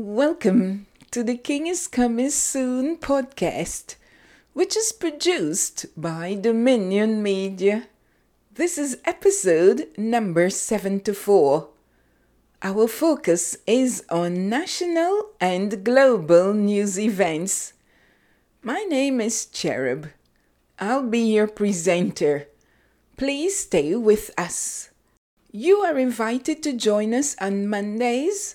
Welcome to the King is Coming Soon podcast, which is produced by Dominion Media. This is episode number 74. Our focus is on national and global news events. My name is Cherub. I'll be your presenter. Please stay with us. You are invited to join us on Mondays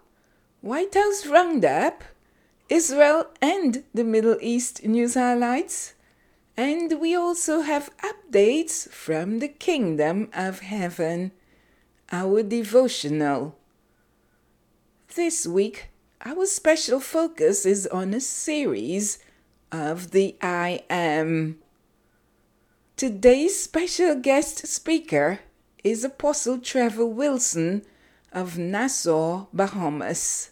White House Roundup, Israel and the Middle East news highlights, and we also have updates from the Kingdom of Heaven, our devotional. This week, our special focus is on a series of the I Am. Today's special guest speaker is Apostle Trevor Wilson of Nassau, Bahamas.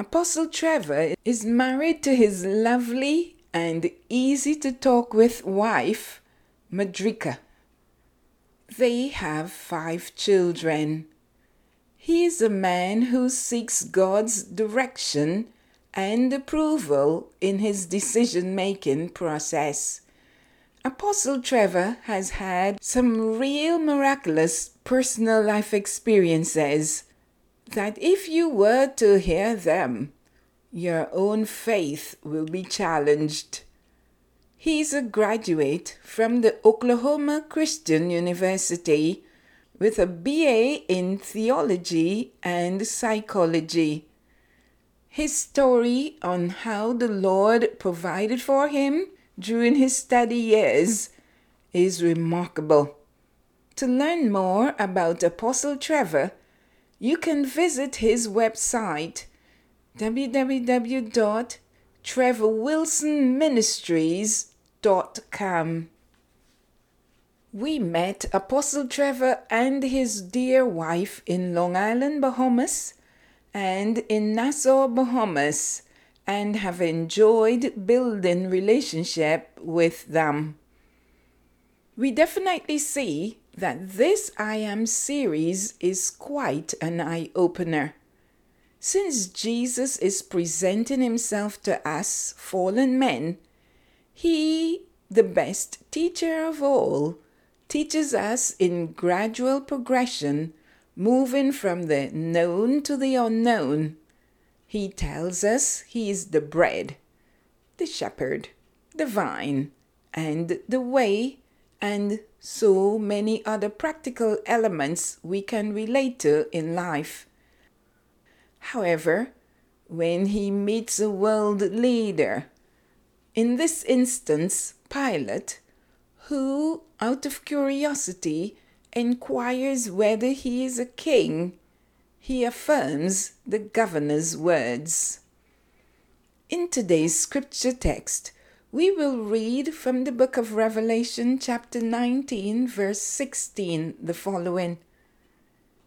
Apostle Trevor is married to his lovely and easy to talk with wife, Madrika. They have five children. He is a man who seeks God's direction and approval in his decision making process. Apostle Trevor has had some real miraculous personal life experiences that if you were to hear them, your own faith will be challenged. He's a graduate from the Oklahoma Christian University with a BA in theology and psychology. His story on how the Lord provided for him during his study years is remarkable. To learn more about Apostle Trevor, you can visit his website www.trevorwilsonministries.com. We met Apostle Trevor and his dear wife in Long Island, Bahamas, and in Nassau, Bahamas, and have enjoyed building relationship with them. We definitely see that this I Am series is quite an eye opener. Since Jesus is presenting himself to us, fallen men, he, the best teacher of all, teaches us in gradual progression, moving from the known to the unknown. He tells us he is the bread, the shepherd, the vine, and the way and so many other practical elements we can relate to in life. However, when he meets a world leader, in this instance, Pilate, who, out of curiosity, inquires whether he is a king, he affirms the governor's words. In today's scripture text, we will read from the book of Revelation, chapter 19, verse 16, the following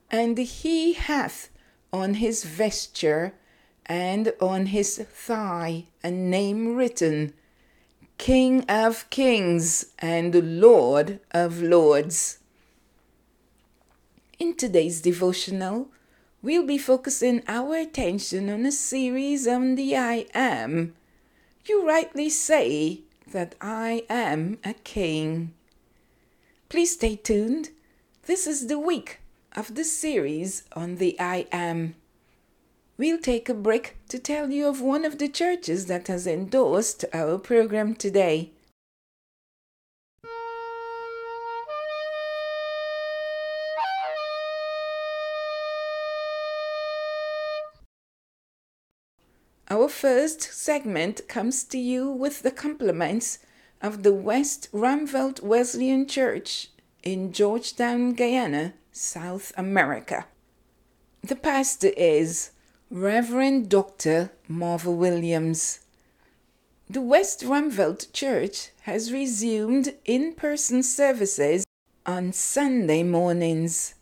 And he hath on his vesture and on his thigh a name written King of Kings and Lord of Lords. In today's devotional, we'll be focusing our attention on a series on the I Am you rightly say that I am a king. Please stay tuned. This is the week of the series on the I Am. We'll take a break to tell you of one of the churches that has endorsed our program today. Our first segment comes to you with the compliments of the West Ruimveldt Wesleyan Church in Georgetown, Guyana, South America. The pastor is Reverend Dr. Marvel Williams. The West Ruimveldt Church has resumed in person services on Sunday mornings.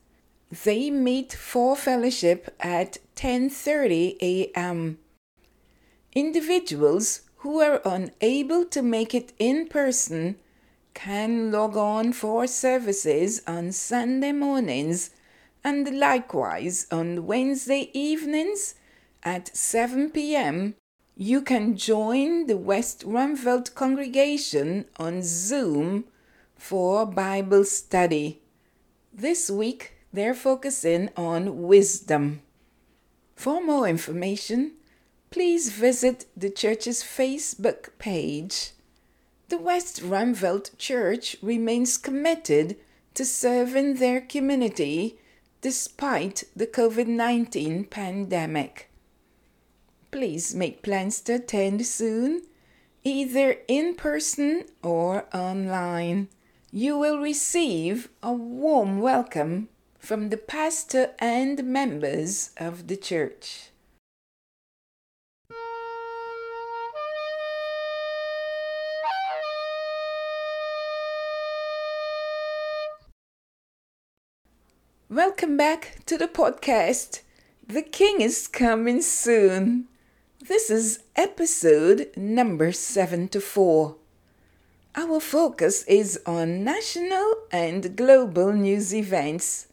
They meet for fellowship at 10:30 a.m. Individuals who are unable to make it in person can log on for services on Sunday mornings and likewise on Wednesday evenings at 7 p.m. You can join the West Ruimveldt congregation on Zoom for Bible study. This week they're focusing on wisdom. For more information, please visit the church's Facebook page. The West Ruimveldt Church remains committed to serving their community despite the COVID 19 pandemic. Please make plans to attend soon, either in person or online. You will receive a warm welcome from the pastor and members of the church. Welcome back to the podcast. The King is coming soon. This is episode number 74. Our focus is on national and global news events.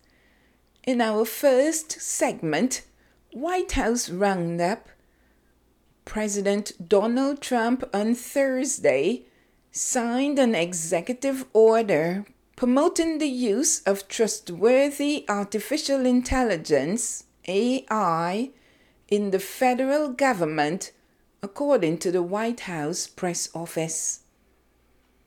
In our first segment, White House Roundup, President Donald Trump on Thursday signed an executive order promoting the use of trustworthy artificial intelligence, AI, in the federal government, according to the White House press office.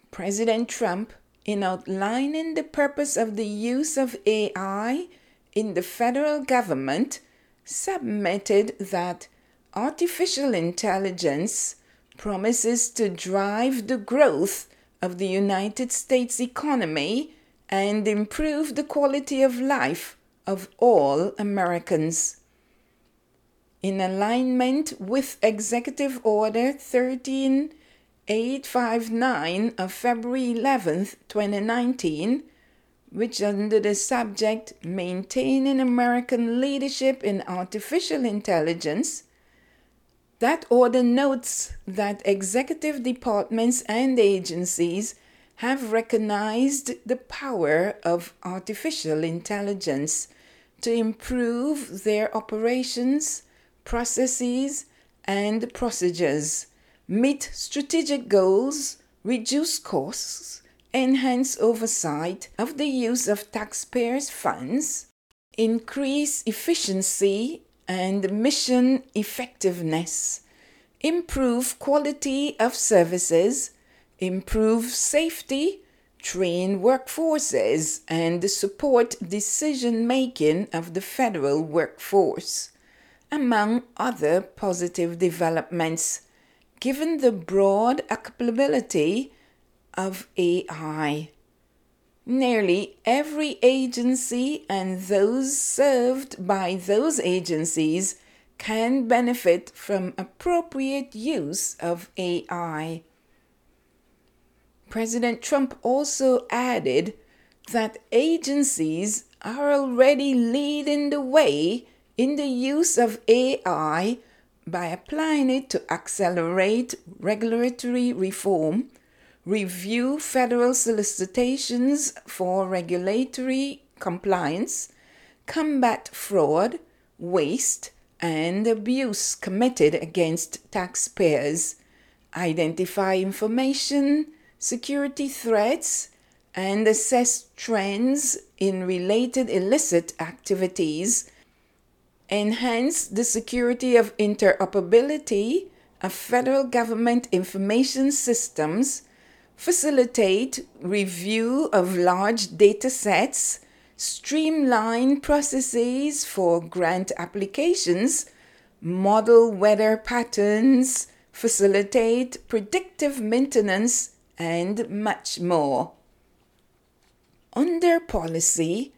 President Trump, in outlining the purpose of the use of AI in the federal government, submitted that artificial intelligence promises to drive the growth of the United States economy and improve the quality of life of all Americans. In alignment with Executive Order 13859 of February 11, 2019, which under the subject Maintaining American Leadership in Artificial Intelligence that order notes that executive departments and agencies have recognized the power of artificial intelligence to improve their operations, processes, and procedures, meet strategic goals, reduce costs, enhance oversight of the use of taxpayers' funds, increase efficiency and mission effectiveness, improve quality of services, improve safety, train workforces, and support decision making of the federal workforce, among other positive developments, given the broad applicability of AI. Nearly every agency and those served by those agencies can benefit from appropriate use of AI. President Trump also added that agencies are already leading the way in the use of AI by applying it to accelerate regulatory reform review federal solicitations for regulatory compliance, combat fraud, waste, and abuse committed against taxpayers, identify information, security threats, and assess trends in related illicit activities, enhance the security of interoperability of federal government information systems facilitate review of large data sets, streamline processes for grant applications, model weather patterns, facilitate predictive maintenance, and much more. Under policy,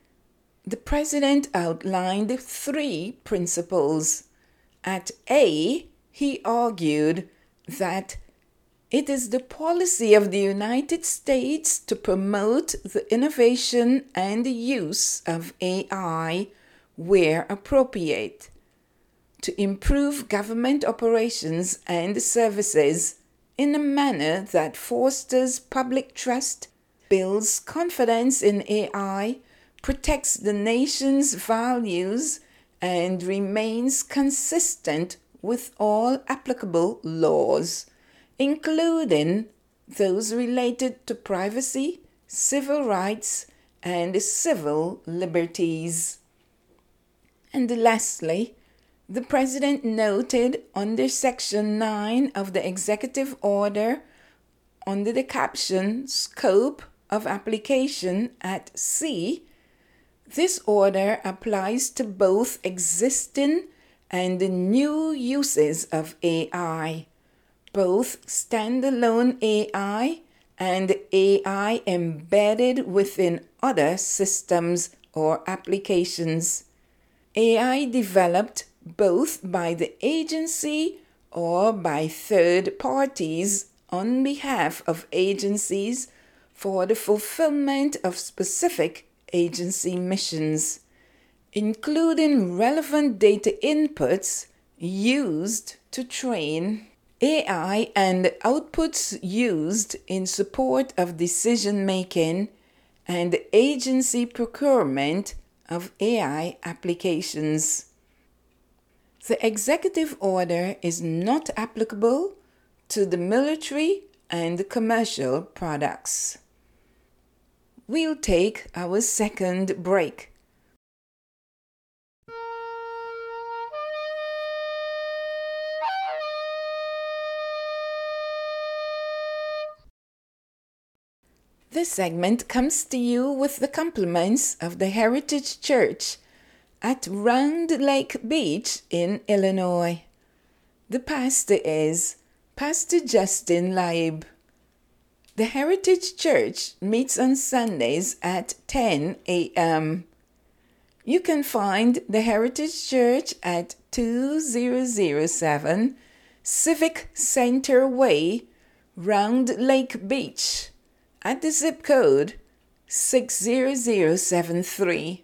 the President outlined three principles At A, he argued that it is the policy of the United States to promote the innovation and use of AI where appropriate, to improve government operations and services in a manner that fosters public trust, builds confidence in AI, protects the nation's values, and remains consistent with all applicable laws including those related to privacy, civil rights, and civil liberties. And lastly, the President noted under Section 9 of the Executive Order under the caption Scope of Application at C, this order applies to both existing and new uses of AI both standalone AI and AI embedded within other systems or applications. AI developed both by the agency or by third parties on behalf of agencies for the fulfillment of specific agency missions, including relevant data inputs used to train AI and outputs used in support of decision making and agency procurement of AI applications. The executive order is not applicable to the military and commercial products. We'll take our second break. This segment comes to you with the compliments of the Heritage Church at Round Lake Beach in Illinois. The pastor is Pastor Justin Laib. The Heritage Church meets on Sundays at 10 a.m. You can find the Heritage Church at 2007 Civic Center Way, Round Lake Beach at the zip code 60073.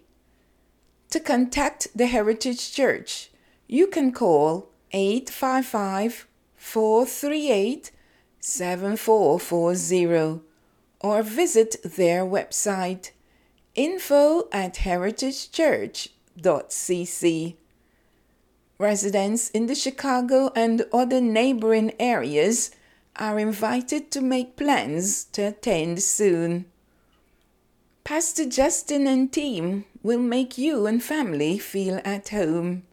To contact the Heritage Church, you can call 855 438 7440 or visit their website info at heritagechurch.cc. Residents in the Chicago and other neighboring areas are invited to make plans to attend soon. Pastor Justin and team will make you and family feel at home.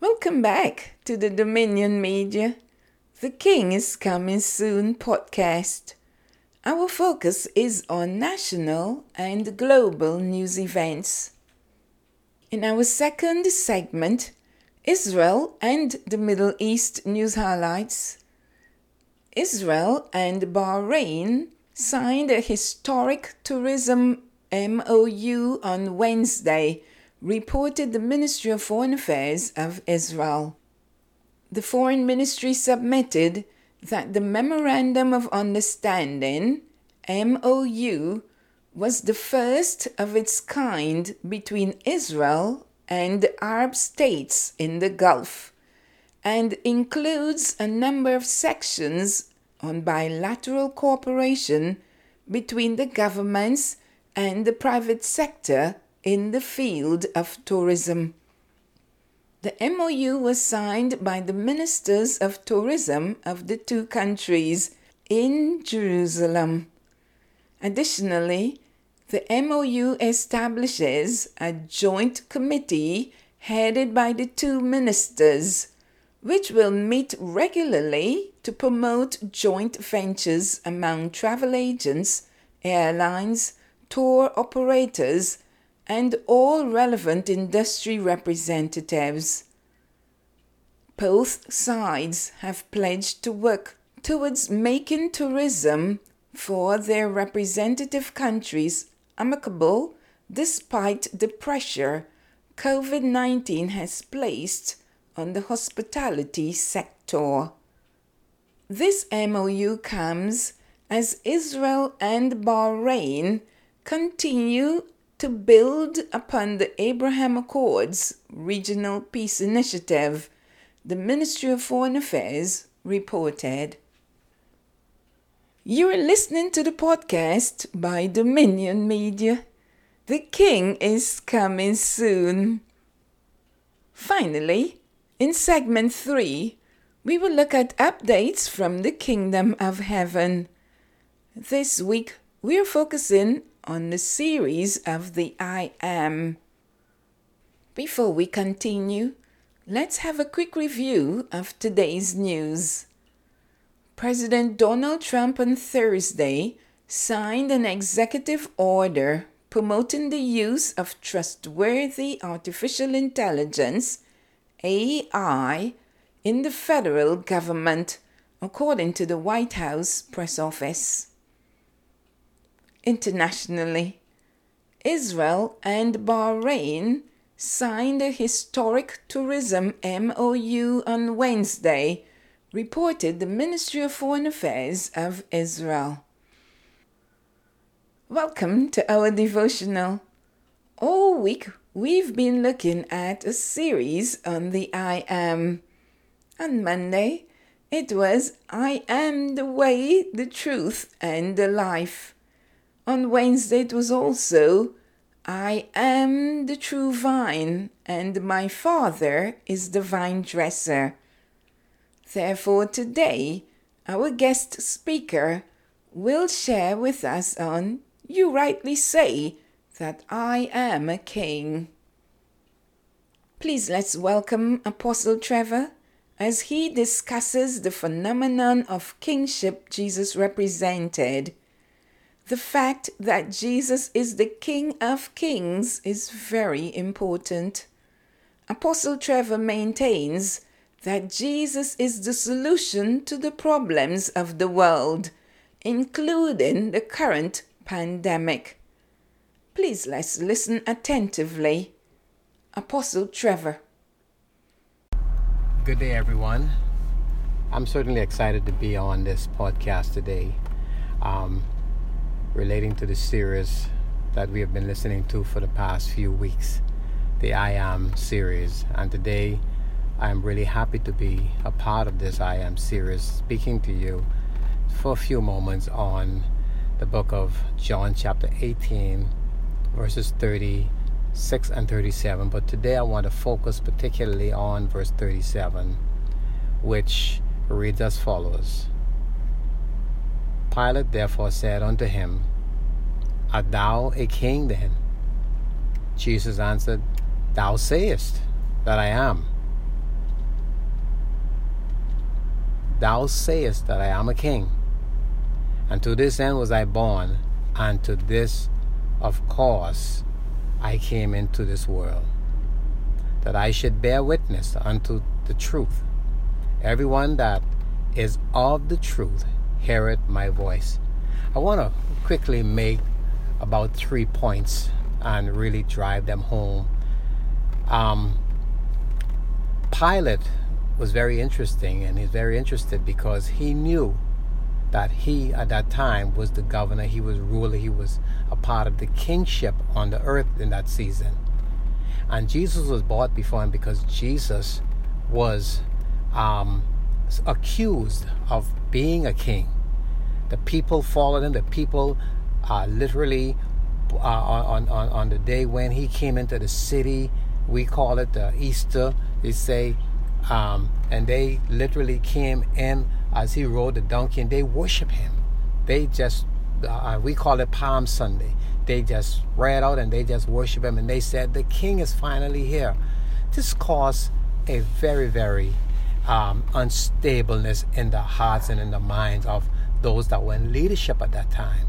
Welcome back to the Dominion Media. The King is Coming Soon podcast. Our focus is on national and global news events. In our second segment, Israel and the Middle East news highlights. Israel and Bahrain signed a historic tourism MOU on Wednesday, reported the Ministry of Foreign Affairs of Israel. The Foreign Ministry submitted that the Memorandum of Understanding, MOU, was the first of its kind between Israel and the Arab states in the Gulf and includes a number of sections on bilateral cooperation between the governments and the private sector in the field of tourism. The MOU was signed by the ministers of tourism of the two countries in Jerusalem. Additionally, the MOU establishes a joint committee headed by the two ministers, which will meet regularly to promote joint ventures among travel agents, airlines, tour operators, and all relevant industry representatives. Both sides have pledged to work towards making tourism for their representative countries amicable despite the pressure COVID 19 has placed on the hospitality sector. This MOU comes as Israel and Bahrain continue to build upon the Abraham Accords Regional Peace Initiative, the Ministry of Foreign Affairs reported. You are listening to the podcast by Dominion Media. The King is coming soon. Finally, in segment 3, we will look at updates from the Kingdom of Heaven. This week, we are focusing on the series of the I Am. Before we continue, let's have a quick review of today's news. President Donald Trump on Thursday signed an executive order promoting the use of trustworthy artificial intelligence AI in the federal government, according to the White House press office. Internationally, Israel and Bahrain signed a historic tourism MOU on Wednesday reported the Ministry of Foreign Affairs of Israel. Welcome to our devotional. All week we've been looking at a series on the I Am. On Monday, it was I am the way, the truth, and the life. On Wednesday, it was also I am the true vine, and my Father is the vine dresser. Therefore, today, our guest speaker will share with us on You Rightly Say That I Am a King. Please let's welcome Apostle Trevor as he discusses the phenomenon of kingship Jesus represented. The fact that Jesus is the King of Kings is very important. Apostle Trevor maintains that Jesus is the solution to the problems of the world, including the current pandemic. Please let's listen attentively. Apostle Trevor. Good day, everyone. I'm certainly excited to be on this podcast today, um, relating to the series that we have been listening to for the past few weeks, the I Am series. And today, I'm really happy to be a part of this I Am series, speaking to you for a few moments on the book of John, chapter 18, verses 36 and 37. But today I want to focus particularly on verse 37, which reads as follows Pilate therefore said unto him, Art thou a king then? Jesus answered, Thou sayest that I am. Thou sayest that I am a king. And to this end was I born, and to this, of course, I came into this world, that I should bear witness unto the truth. Everyone that is of the truth heareth my voice. I want to quickly make about three points and really drive them home. Um, Pilate was very interesting and he's very interested because he knew that he at that time was the governor he was ruler he was a part of the kingship on the earth in that season and jesus was brought before him because jesus was um, accused of being a king the people followed him the people uh, literally uh, on, on, on the day when he came into the city we call it the easter they say um, and they literally came in as he rode the donkey and they worship him. They just, uh, we call it Palm Sunday. They just read out and they just worship him and they said, The king is finally here. This caused a very, very um, unstableness in the hearts and in the minds of those that were in leadership at that time.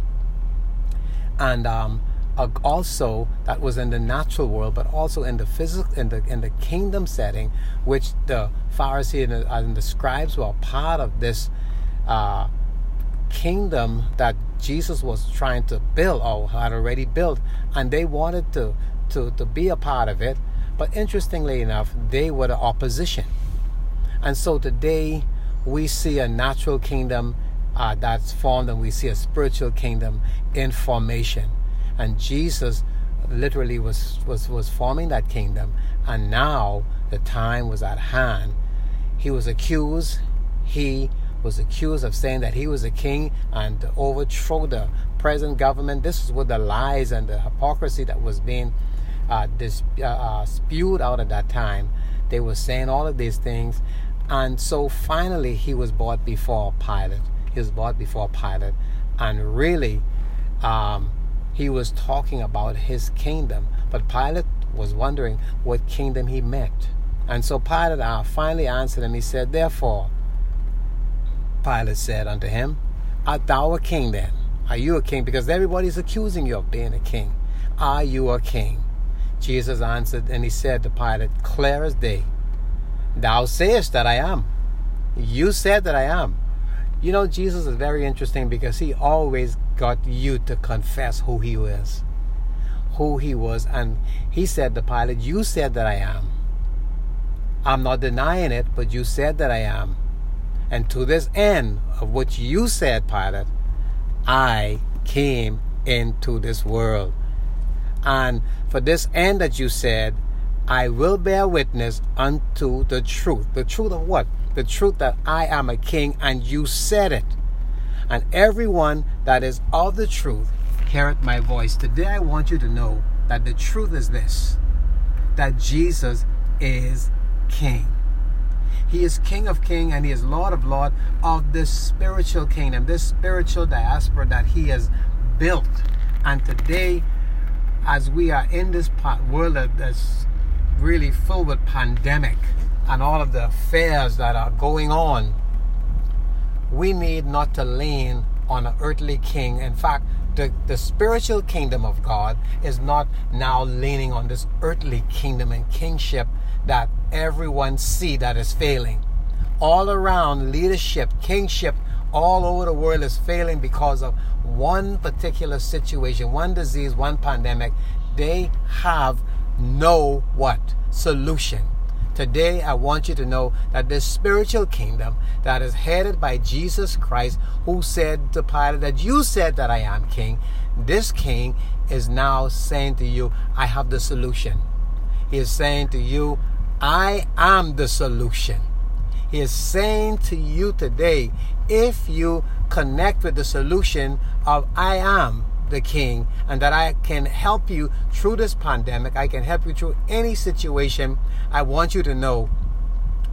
And um, also that was in the natural world, but also in the physical, in the in the kingdom setting, which the Pharisees and the, and the scribes were part of this uh, kingdom that Jesus was trying to build or had already built, and they wanted to, to, to be a part of it. But interestingly enough, they were the opposition. And so today we see a natural kingdom uh, that's formed, and we see a spiritual kingdom in formation. And Jesus literally was, was, was forming that kingdom, and now the time was at hand. He was accused, he was accused of saying that he was a king and overthrow the present government. This is what the lies and the hypocrisy that was being uh, dis- uh, uh, spewed out at that time. They were saying all of these things. And so finally, he was brought before Pilate. He was brought before Pilate. And really, um, he was talking about his kingdom. But Pilate was wondering what kingdom he meant. And so Pilate uh, finally answered him. He said, Therefore, Pilate said unto him, Art thou a king then? Are you a king? Because everybody's accusing you of being a king. Are you a king? Jesus answered, and he said to Pilate, Clear as day, Thou sayest that I am. You said that I am. You know, Jesus is very interesting because he always got you to confess who he was, who he was. And he said to Pilate, You said that I am. I'm not denying it, but you said that I am. And to this end of what you said, Pilate, I came into this world. And for this end that you said, I will bear witness unto the truth. The truth of what? The truth that I am a king and you said it. And everyone that is of the truth heareth my voice. Today I want you to know that the truth is this that Jesus is king. He is King of King and He is Lord of Lord of this spiritual kingdom, this spiritual diaspora that He has built. And today, as we are in this part, world that's really filled with pandemic and all of the affairs that are going on, we need not to lean on an earthly king. In fact, the, the spiritual kingdom of God is not now leaning on this earthly kingdom and kingship that everyone see that is failing. All around leadership, kingship, all over the world is failing because of one particular situation, one disease, one pandemic. They have no what? Solution. Today, I want you to know that this spiritual kingdom that is headed by Jesus Christ, who said to Pilate that you said that I am king, this king is now saying to you, I have the solution. He is saying to you, I am the solution. He is saying to you today, if you connect with the solution of I am the king and that I can help you through this pandemic, I can help you through any situation, I want you to know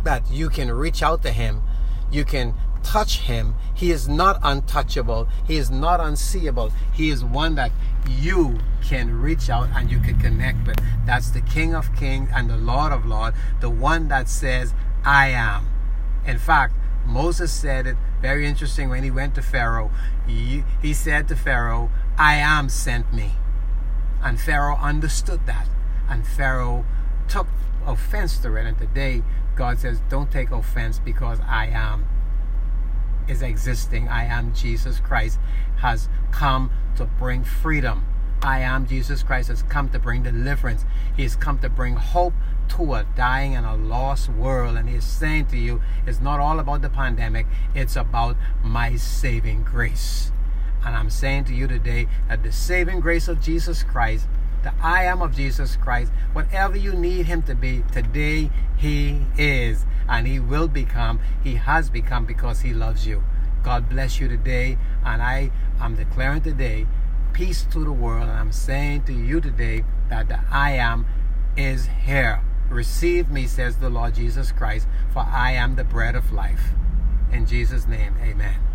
that you can reach out to him. You can touch him. He is not untouchable. He is not unseeable. He is one that you can reach out and you can connect with. That's the King of Kings and the Lord of Lords, the one that says, I am. In fact, Moses said it very interesting when he went to Pharaoh. He, he said to Pharaoh, I am sent me. And Pharaoh understood that. And Pharaoh took offense to it. And today, God says, Don't take offense because I am is existing. I am Jesus Christ has come to bring freedom. I am Jesus Christ has come to bring deliverance. He has come to bring hope to a dying and a lost world. And He's saying to you, it's not all about the pandemic, it's about my saving grace. And I'm saying to you today that the saving grace of Jesus Christ, the I am of Jesus Christ, whatever you need Him to be, today He is. And He will become, He has become because He loves you. God bless you today. And I am declaring today peace to the world. And I'm saying to you today that the I am is here. Receive me, says the Lord Jesus Christ, for I am the bread of life. In Jesus' name, amen.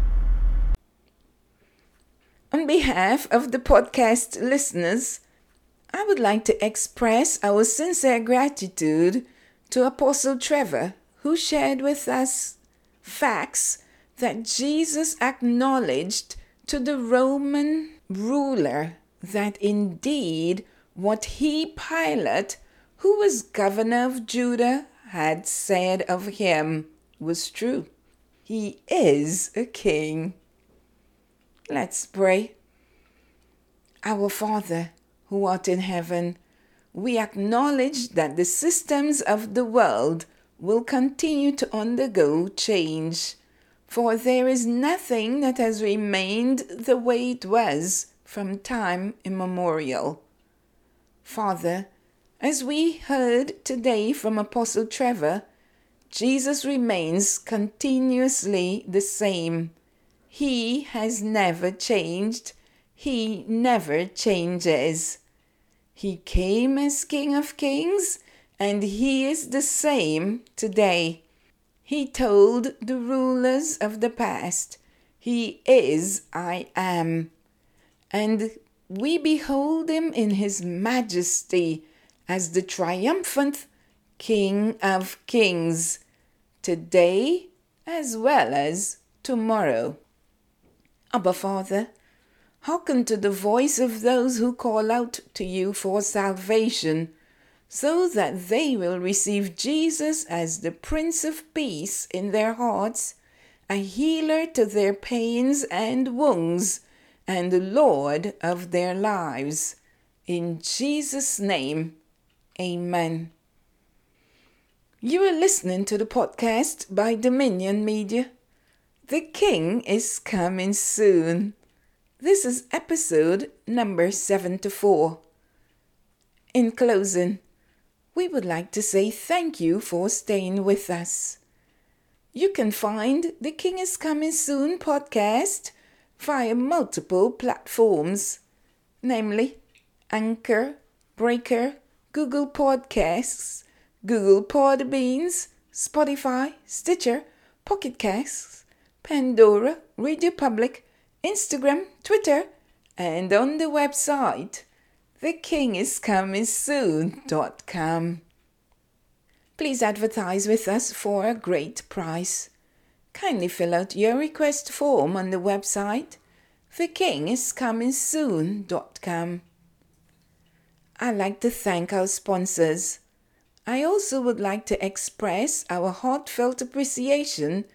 On behalf of the podcast listeners, I would like to express our sincere gratitude to Apostle Trevor, who shared with us facts that Jesus acknowledged to the Roman ruler that indeed what he, Pilate, who was governor of Judah, had said of him was true. He is a king. Let's pray. Our Father, who art in heaven, we acknowledge that the systems of the world will continue to undergo change, for there is nothing that has remained the way it was from time immemorial. Father, as we heard today from Apostle Trevor, Jesus remains continuously the same. He has never changed. He never changes. He came as King of Kings, and He is the same today. He told the rulers of the past, He is I am. And we behold Him in His majesty as the triumphant King of Kings, today as well as tomorrow. Abba Father, hearken to the voice of those who call out to you for salvation, so that they will receive Jesus as the Prince of Peace in their hearts, a healer to their pains and wounds, and the Lord of their lives. In Jesus' name, Amen. You are listening to the podcast by Dominion Media. The King is coming soon. This is episode number 74. In closing, we would like to say thank you for staying with us. You can find the King is Coming Soon podcast via multiple platforms, namely Anchor, Breaker, Google Podcasts, Google Podbeans, Spotify, Stitcher, Pocket Casts, Pandora, Radio Public, Instagram, Twitter, and on the website thekingiscomingsoon.com. Please advertise with us for a great price. Kindly fill out your request form on the website thekingiscomingsoon.com. I'd like to thank our sponsors. I also would like to express our heartfelt appreciation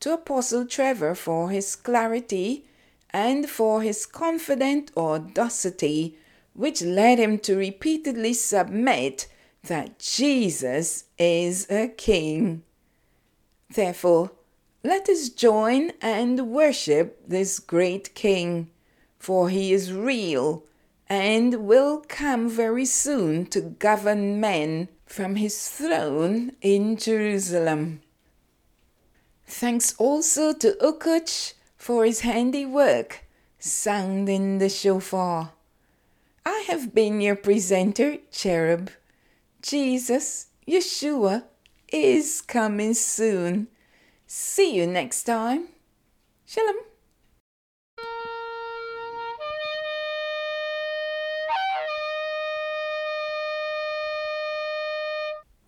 to Apostle Trevor for his clarity and for his confident audacity, which led him to repeatedly submit that Jesus is a King. Therefore, let us join and worship this great King, for he is real and will come very soon to govern men from his throne in Jerusalem. Thanks also to Ukuch for his handiwork, sounding the shofar. I have been your presenter, Cherub. Jesus, Yeshua, is coming soon. See you next time. Shalom.